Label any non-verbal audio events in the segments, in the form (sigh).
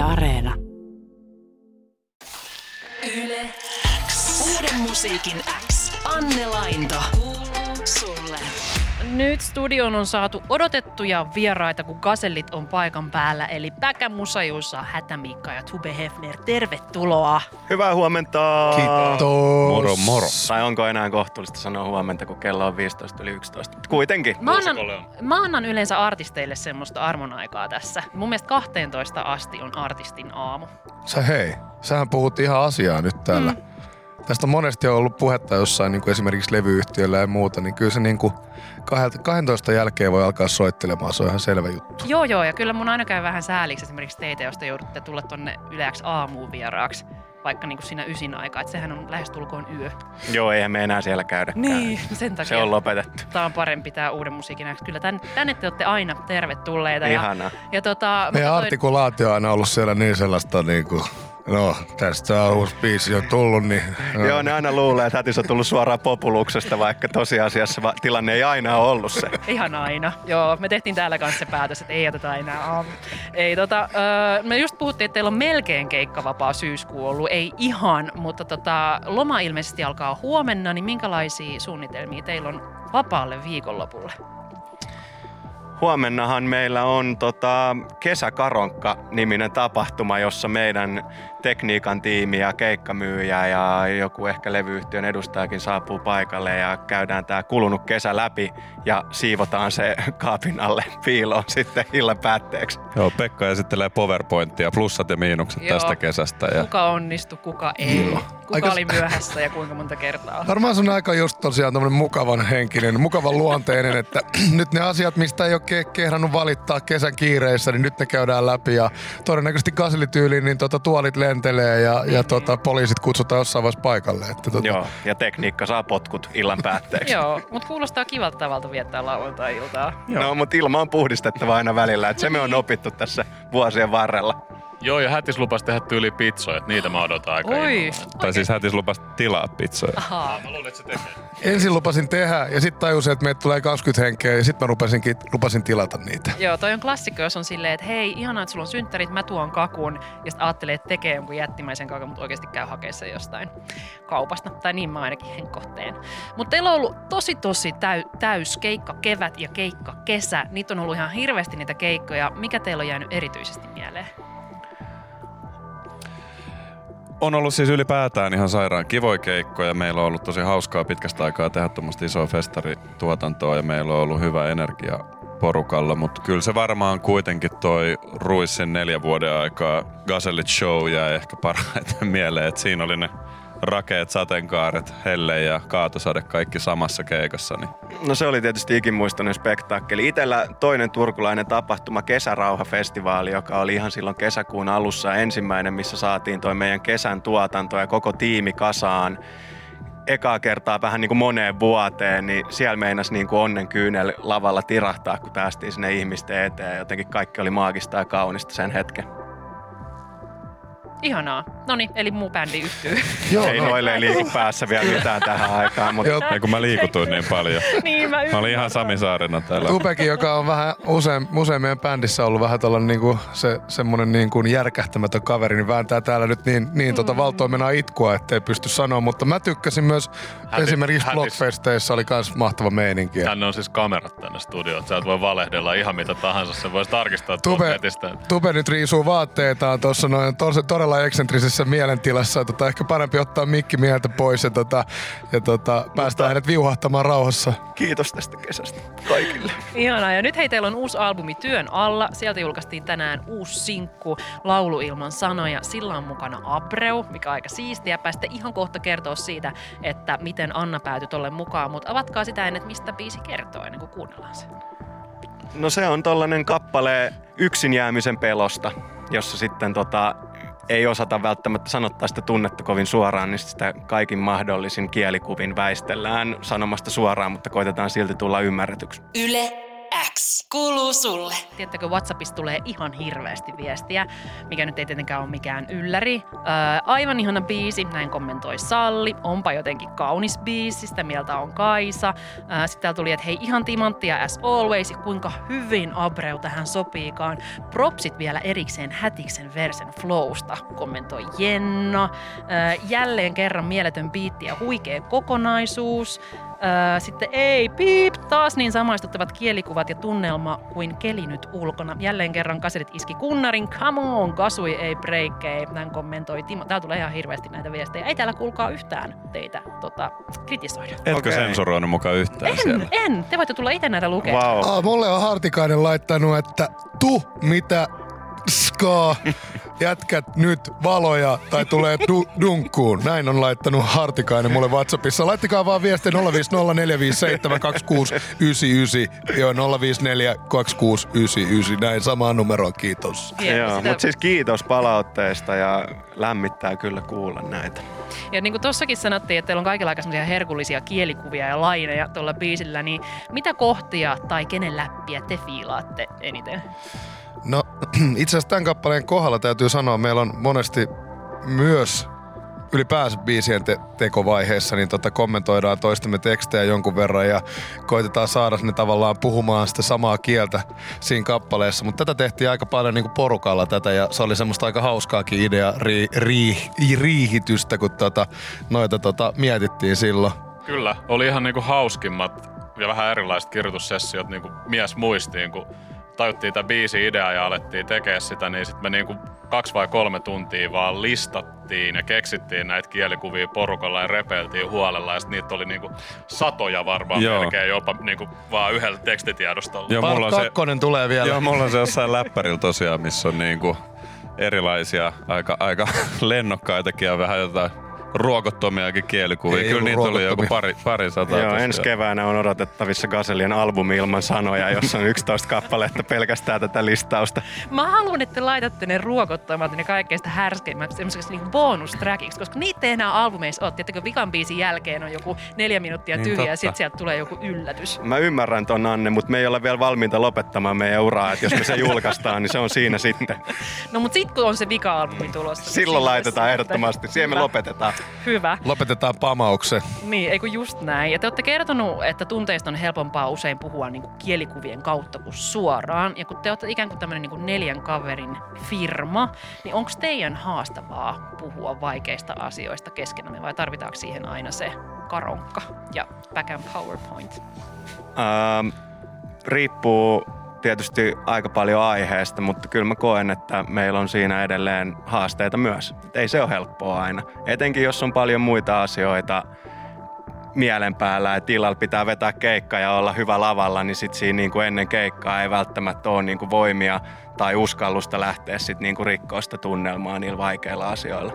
Yle Areena. Yle X. Uuden musiikin X. Anne Lainto. Kuuluu sulle. Nyt studion on saatu odotettuja vieraita, kun gasellit on paikan päällä. Eli Päkä Musajuussa, Hätämiikka ja Tube Hefner. Tervetuloa. Hyvää huomenta! Kiitos. Moro, moro. Tai onko enää kohtuullista sanoa huomenta, kun kello on 15 yli 11? Kuitenkin. Mä annan, mä annan yleensä artisteille semmoista armon aikaa tässä. Mun mielestä 12 asti on artistin aamu. Sä hei, sähän puhut ihan asiaa nyt täällä. Mm. Tästä on monesti ollut puhetta jossain niin kuin esimerkiksi levyyhtiöllä ja muuta, niin kyllä se niin kuin 12 jälkeen voi alkaa soittelemaan, se on ihan selvä juttu. Joo, joo, ja kyllä mun aina käy vähän sääliksi esimerkiksi teitä, jos te joudutte tulla tonne yleäksi aamuun vieraaksi vaikka niin kuin siinä ysin aikaa, että sehän on lähestulkoon yö. Joo, eihän me enää siellä käydä. Niin, sen takia. Se on lopetettu. Tämä on parempi tämä uuden musiikin ajaksi. Kyllä tänne, tänne te olette aina tervetulleita. Ihanaa. Ja, ja tota, Meidän toi- artikulaatio on aina ollut siellä niin sellaista niin kuin, no tästä on uusi biisi on tullut, niin no. Joo, ne aina luulee, että hätis on tullut suoraan populuksesta, vaikka tosiasiassa va- tilanne ei aina ole ollut se. (laughs) Ihan aina. Joo, me tehtiin täällä kanssa se päätös, että ei jätetä enää aamu. Ei, tota, öö, me just puhuttiin, että teillä on melkein keikkavapaa syyskuu ollut. Ei ihan, mutta tota, loma ilmeisesti alkaa huomenna, niin minkälaisia suunnitelmia teillä on vapaalle viikonlopulle? Huomennahan meillä on tota, Kesäkaronkka-niminen tapahtuma, jossa meidän tekniikan tiimi ja keikkamyyjä ja joku ehkä levyyhtiön edustajakin saapuu paikalle ja käydään tämä kulunut kesä läpi ja siivotaan se kaapin alle piiloon sitten illan päätteeksi. Joo, Pekka esittelee PowerPointia, plussat ja miinukset Joo. tästä kesästä. Ja Kuka onnistui, kuka ei? Kuka Aika- oli myöhässä ja kuinka monta kertaa? Varmaan se on aika just tosiaan tämmöinen mukavan henkinen, mukavan luonteinen, että (clears throat) nyt ne asiat, mistä ei ole ke- kehdannut valittaa kesän kiireissä, niin nyt ne käydään läpi ja todennäköisesti gaselityyliin niin tota, tuolit lentelee ja, ja tota, poliisit kutsutaan jossain vaiheessa paikalle. Että, tota, Joo, ja tekniikka saa potkut illan päätteeksi. (laughs) Joo, mutta kuulostaa kivalta tavalta viettää lauantai-iltaa. No, mutta ilma on puhdistettava aina välillä, että se me on opittu tässä vuosien varrella. Joo, ja hätis lupas tehdä tyyli pizzoja, että niitä mä odotan aika Oi. innolla. tai siis hätis lupas tilaa pizzoja. Ahaa. Mä luulen, että se tekee. Ensin lupasin tehdä ja sitten tajusin, että meitä tulee 20 henkeä ja sitten mä lupasinkin, lupasin tilata niitä. Joo, toi on klassikko, jos on silleen, että hei, ihanaa, että sulla on synttärit, mä tuon kakun. Ja sitten ajattelee, että tekee jonkun jättimäisen kakun, mutta oikeasti käy hakemaan sen jostain kaupasta. Tai niin mä ainakin henkkohteen. Mutta teillä on ollut tosi tosi täy, täys keikka kevät ja keikka kesä. Niitä on ollut ihan hirveästi niitä keikkoja. Mikä teillä on jäänyt erityisesti mieleen? On ollut siis ylipäätään ihan sairaan kivoja keikkoja. Meillä on ollut tosi hauskaa pitkästä aikaa tehdä tuommoista isoa festarituotantoa ja meillä on ollut hyvä energia porukalla, mutta kyllä se varmaan kuitenkin toi Ruissin neljä vuoden aikaa Gazellit Show jäi ehkä parhaiten (laughs) mieleen, että siinä oli ne rakeet, sateenkaaret, helle ja kaatosade kaikki samassa keikassa. Niin No se oli tietysti ikimuistoinen spektaakkeli. Itellä toinen turkulainen tapahtuma, Kesärauha-festivaali, joka oli ihan silloin kesäkuun alussa ensimmäinen, missä saatiin toi meidän kesän tuotanto ja koko tiimi kasaan ekaa kertaa vähän niin kuin moneen vuoteen, niin siellä meinas niin kuin onnen kyynel lavalla tirahtaa, kun päästiin sinne ihmisten eteen. Jotenkin kaikki oli maagista ja kaunista sen hetken. Ihanaa. No niin, eli muu bändi yhtyy. (laughs) Joo, Ei no. noille ei liiku päässä vielä mitään tähän aikaan, mutta Joo, ei kun mä liikutuin niin paljon. (laughs) niin, mä Mä olin ihan Sami Saarina täällä. Tupekin, joka on vähän usein, usein meidän bändissä ollut vähän tällainen niinku, se, semmoinen niinku järkähtämätön kaveri, niin vääntää täällä nyt niin, niin tota valtoimenaa itkua, ettei pysty sanoa. Mutta mä tykkäsin myös Häti- esimerkiksi hätis- Blockfesteissa oli myös mahtava meininki. Ja Tänne on siis kamerat tänne studioon. Sä et voi valehdella ihan mitä tahansa. Se voisi tarkistaa Tube, netistä. Tube nyt riisuu vaatteitaan tuossa noin tos, todella eksentrisessä mielentilassa. Tota, ehkä parempi ottaa mikki mieltä pois ja, tota, ja tota, päästään hänet viuhahtamaan rauhassa. kiitos tästä kesästä kaikille. Ihanaa. Ja nyt hei, teillä on uusi albumi työn alla. Sieltä julkaistiin tänään uusi sinkku, Laulu ilman sanoja. Sillä on mukana Abreu, mikä on aika siistiä. Päästä ihan kohta kertoa siitä, että miten Anna päätyi tolle mukaan. Mutta avatkaa sitä ennen, että mistä biisi kertoo ennen kuin kuunnellaan se. No se on tollanen kappale yksin jäämisen pelosta, jossa sitten tota, ei osata välttämättä sanottaa sitä tunnetta kovin suoraan, niin sitä kaikin mahdollisin kielikuvin väistellään sanomasta suoraan, mutta koitetaan silti tulla ymmärretyksi. Yle X kuuluu sulle. Tiedättekö, WhatsAppissa tulee ihan hirveästi viestiä, mikä nyt ei tietenkään ole mikään ylläri. Ää, aivan ihana biisi, näin kommentoi Salli. Onpa jotenkin kaunis biisi, sitä mieltä on Kaisa. Ää, Sitten täällä tuli, että hei ihan timanttia as always, kuinka hyvin Abreu tähän sopiikaan. Propsit vielä erikseen hätiksen versen flowsta, kommentoi Jenna. Ää, Jälleen kerran mieletön biitti ja huikea kokonaisuus. Öö, sitten ei, piip, taas niin samaistuttavat kielikuvat ja tunnelma kuin keli nyt ulkona. Jälleen kerran kasetit iski kunnarin, come on, kasui ei breikkei, näin kommentoi Timo. Täällä tulee ihan hirveästi näitä viestejä. Ei täällä kuulkaa yhtään teitä tota, kritisoida. Etkö Okei. sensuroinut mukaan yhtään En, siellä? en. Te voitte tulla itse näitä lukemaan. Vau. Wow. Aa, mulle on Hartikainen laittanut, että tu, mitä skaa, jätkät nyt valoja tai tulee du- dunkkuun. Näin on laittanut Hartikainen mulle WhatsAppissa. Laittakaa vaan viesti 05045772699. Joo, 0542699. Näin samaan numeroon, kiitos. Hieno, Joo, sitä- mutta siis kiitos palautteesta ja lämmittää kyllä kuulla näitä. Ja niin kuin tossakin sanottiin, että teillä on kaikilla aika herkullisia kielikuvia ja laineja tuolla biisillä, niin mitä kohtia tai kenen läppiä te fiilaatte eniten? Itse asiassa tämän kappaleen kohdalla täytyy sanoa, meillä on monesti myös ylipäänsä biisien te- tekovaiheessa, niin tota kommentoidaan toistemme tekstejä jonkun verran ja koitetaan saada ne tavallaan puhumaan sitä samaa kieltä siinä kappaleessa. Mutta tätä tehtiin aika paljon niin kuin porukalla tätä ja se oli semmoista aika hauskaakin idea ri- ri- riihitystä, kun tota, noita tota, mietittiin silloin. Kyllä, oli ihan niinku hauskimmat ja vähän erilaiset kirjoitussessiot niinku mies muistiin, kun tajuttiin tämä biisi idea ja alettiin tekemään sitä, niin sitten me niinku kaksi vai kolme tuntia vaan listattiin ja keksittiin näitä kielikuvia porukalla ja repeltiin huolella ja niitä oli niinku satoja varmaan Joo. melkein jopa niinku vaan yhdellä tekstitiedostolla. Joo, mulla on se, kakkonen tulee vielä. joo, mulla on se jossain läppärillä tosiaan, missä on niinku erilaisia, aika, aika (laughs) lennokkaitakin ja vähän jotain ruokottomiakin kielikuvia. Ei Kyllä niitä oli joku pari, pari sataa. Joo, tosiaan. ensi keväänä on odotettavissa Gaselien albumi ilman sanoja, jossa on 11 kappaletta pelkästään tätä listausta. Mä haluan, että te laitatte ne ruokottomat ne kaikkeista härskeimmäksi semmoiseksi niinku bonustrackiksi, koska niitä ei enää albumeissa ole. Tiedättekö, vikan biisin jälkeen on joku neljä minuuttia Niin tyhjää ja sitten sieltä tulee joku yllätys. Mä ymmärrän ton Anne, mutta me ei ole vielä valmiita lopettamaan meidän uraa, että jos me se julkaistaan, niin se on siinä sitten. No mut sit kun on se vika-albumi tulossa. niin Silloin laitetaan sitten. ehdottomasti, siihen me lopetetaan. Hyvä. Lopetetaan pamauksen. Niin, eikö just näin. Ja te olette kertonut, että tunteista on helpompaa usein puhua niin kuin kielikuvien kautta kuin suoraan. Ja kun te olette ikään kuin tämmöinen niin kuin neljän kaverin firma, niin onko teidän haastavaa puhua vaikeista asioista keskenämme vai tarvitaanko siihen aina se karonkka ja back and PowerPoint? Ähm, riippuu tietysti aika paljon aiheesta, mutta kyllä mä koen, että meillä on siinä edelleen haasteita myös. Et ei se ole helppoa aina. Etenkin jos on paljon muita asioita mielen päällä, että illalla pitää vetää keikka ja olla hyvä lavalla, niin sit siinä niin kuin ennen keikkaa ei välttämättä ole niin kuin voimia tai uskallusta lähteä sit niin kuin rikkoa sitä tunnelmaa niillä vaikeilla asioilla.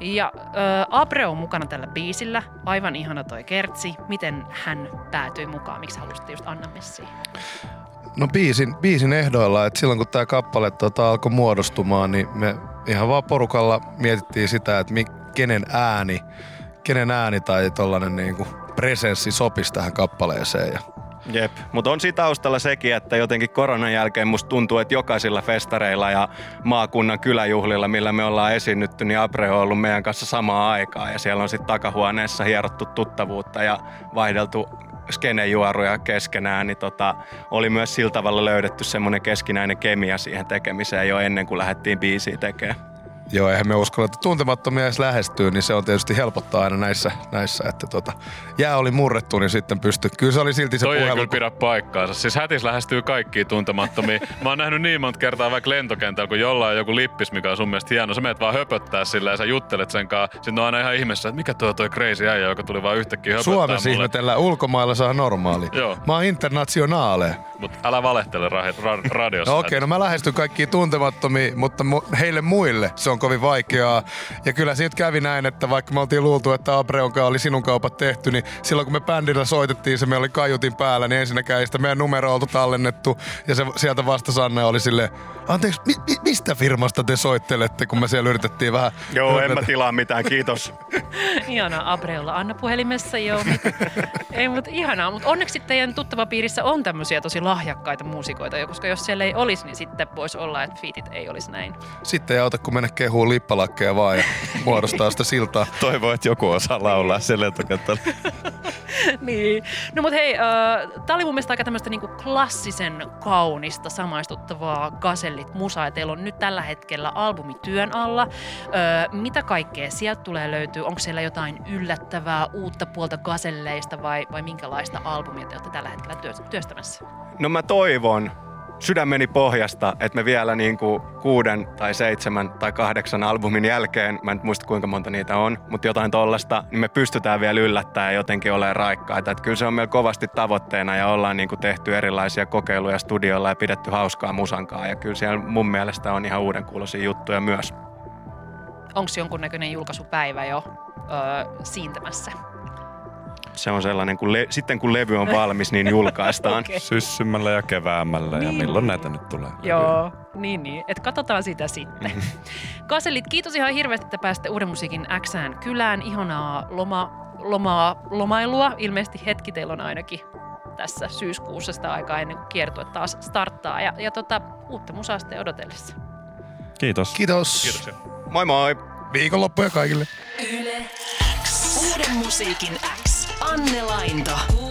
Ja äh, Abre on mukana tällä biisillä. Aivan ihana toi Kertsi. Miten hän päätyi mukaan? Miksi halusitte just Anna Messiin? No biisin, biisin ehdoilla, että silloin kun tämä kappale tota, alkoi muodostumaan, niin me ihan vaan porukalla mietittiin sitä, että mi, kenen ääni, kenen ääni tai tollanen niinku presenssi sopisi tähän kappaleeseen. Ja Jep, mutta on siinä taustalla sekin, että jotenkin koronan jälkeen musta tuntuu, että jokaisilla festareilla ja maakunnan kyläjuhlilla, millä me ollaan esiinnytty, niin Abre on ollut meidän kanssa samaa aikaa ja siellä on sitten takahuoneessa hierottu tuttavuutta ja vaihdeltu skenejuoruja keskenään, niin tota, oli myös sillä tavalla löydetty semmoinen keskinäinen kemia siihen tekemiseen jo ennen kuin lähdettiin biisiä tekemään. Joo, eihän me uskalla, että tuntemattomia edes lähestyy, niin se on tietysti helpottaa aina näissä, näissä että tota, jää oli murrettu, niin sitten pysty. Kyllä se oli silti se Toi ei puhelu. kyllä pidä paikkaansa. Siis hätis lähestyy kaikkia tuntemattomia. (laughs) Mä oon nähnyt niin monta kertaa vaikka lentokentällä, kun jollain on joku lippis, mikä on sun mielestä hieno. Sä meet vaan höpöttää sillä ja sä juttelet sen kanssa. Sitten on aina ihan ihmeessä, että mikä tuo toi crazy äijä, joka tuli vaan yhtäkkiä höpöttää Suomessa mulle. ihmetellään, ulkomailla on normaali. Joo. Mä oon internationaale. Mutta älä valehtele ra- ra- radiossa. No okei, okay, no mä lähestyn kaikkiin tuntemattomia, mutta mu- heille muille se on on kovin vaikeaa. Ja kyllä siitä kävi näin, että vaikka me oltiin luultu, että Abreon kanssa oli sinun kaupat tehty, niin silloin kun me bändillä soitettiin, se me oli kaiutin päällä, niin ensinnäkään ei sitä meidän numero oltu tallennettu. Ja se, sieltä vasta Sanna oli sille, anteeksi, mi, mi, mistä firmasta te soittelette, kun me siellä yritettiin vähän... Joo, en mä tilaa mitään, kiitos. (laughs) Ihanaa Abreulla Anna puhelimessa, joo. Mit- (laughs) ei, mutta ihanaa. Mutta onneksi teidän tuttava piirissä on tämmöisiä tosi lahjakkaita muusikoita, koska jos siellä ei olisi, niin sitten voisi olla, että fiitit ei olisi näin. Sitten ei auta, kun mennä kehuun lippalakkeja vaan ja muodostaa sitä siltaa. (laughs) Toivon, että joku osaa laulaa sen lentokentällä. (laughs) niin. No mut hei, äh, tää oli mun mielestä aika tämmöistä niinku klassisen kaunista, samaistuttavaa gasellit musaa. Teillä on nyt tällä hetkellä albumi työn alla. Äh, mitä kaikkea sieltä tulee löytyy? Onko siellä jotain yllättävää, uutta puolta gaselleista vai, vai minkälaista albumia te olette tällä hetkellä työ- työstämässä? No mä toivon sydämeni pohjasta, että me vielä niin kuin kuuden tai seitsemän tai kahdeksan albumin jälkeen, mä en muista kuinka monta niitä on, mutta jotain tollasta, niin me pystytään vielä yllättämään ja jotenkin olemaan raikkaita. Että kyllä se on meillä kovasti tavoitteena ja ollaan niin kuin tehty erilaisia kokeiluja studiolla ja pidetty hauskaa musankaa. Ja kyllä siellä mun mielestä on ihan uuden kuuloisia juttuja myös. Onko jonkunnäköinen julkaisupäivä jo öö, siintämässä? Se on sellainen, kun le- sitten kun levy on valmis, niin julkaistaan. (laughs) Okei. Syssymällä ja keväämällä ja Niin. milloin näitä nyt tulee. Joo, niin niin. Et katsotaan sitä sitten. (laughs) Kaselit, kiitos ihan hirveästi, että pääsitte Uuden musiikin Xään kylään. Ihanaa loma, lomaa, lomailua. Ilmeisesti hetki teillä on ainakin tässä syyskuussa sitä aikaa ennen kuin kiertue taas starttaa. Ja, ja tota, uutta musaa sitten odotellessa. Kiitos. Kiitos. Kiitoksia. Moi moi! Viikonloppuja kaikille. Yle X. Uuden musiikin X. Anne Lainto.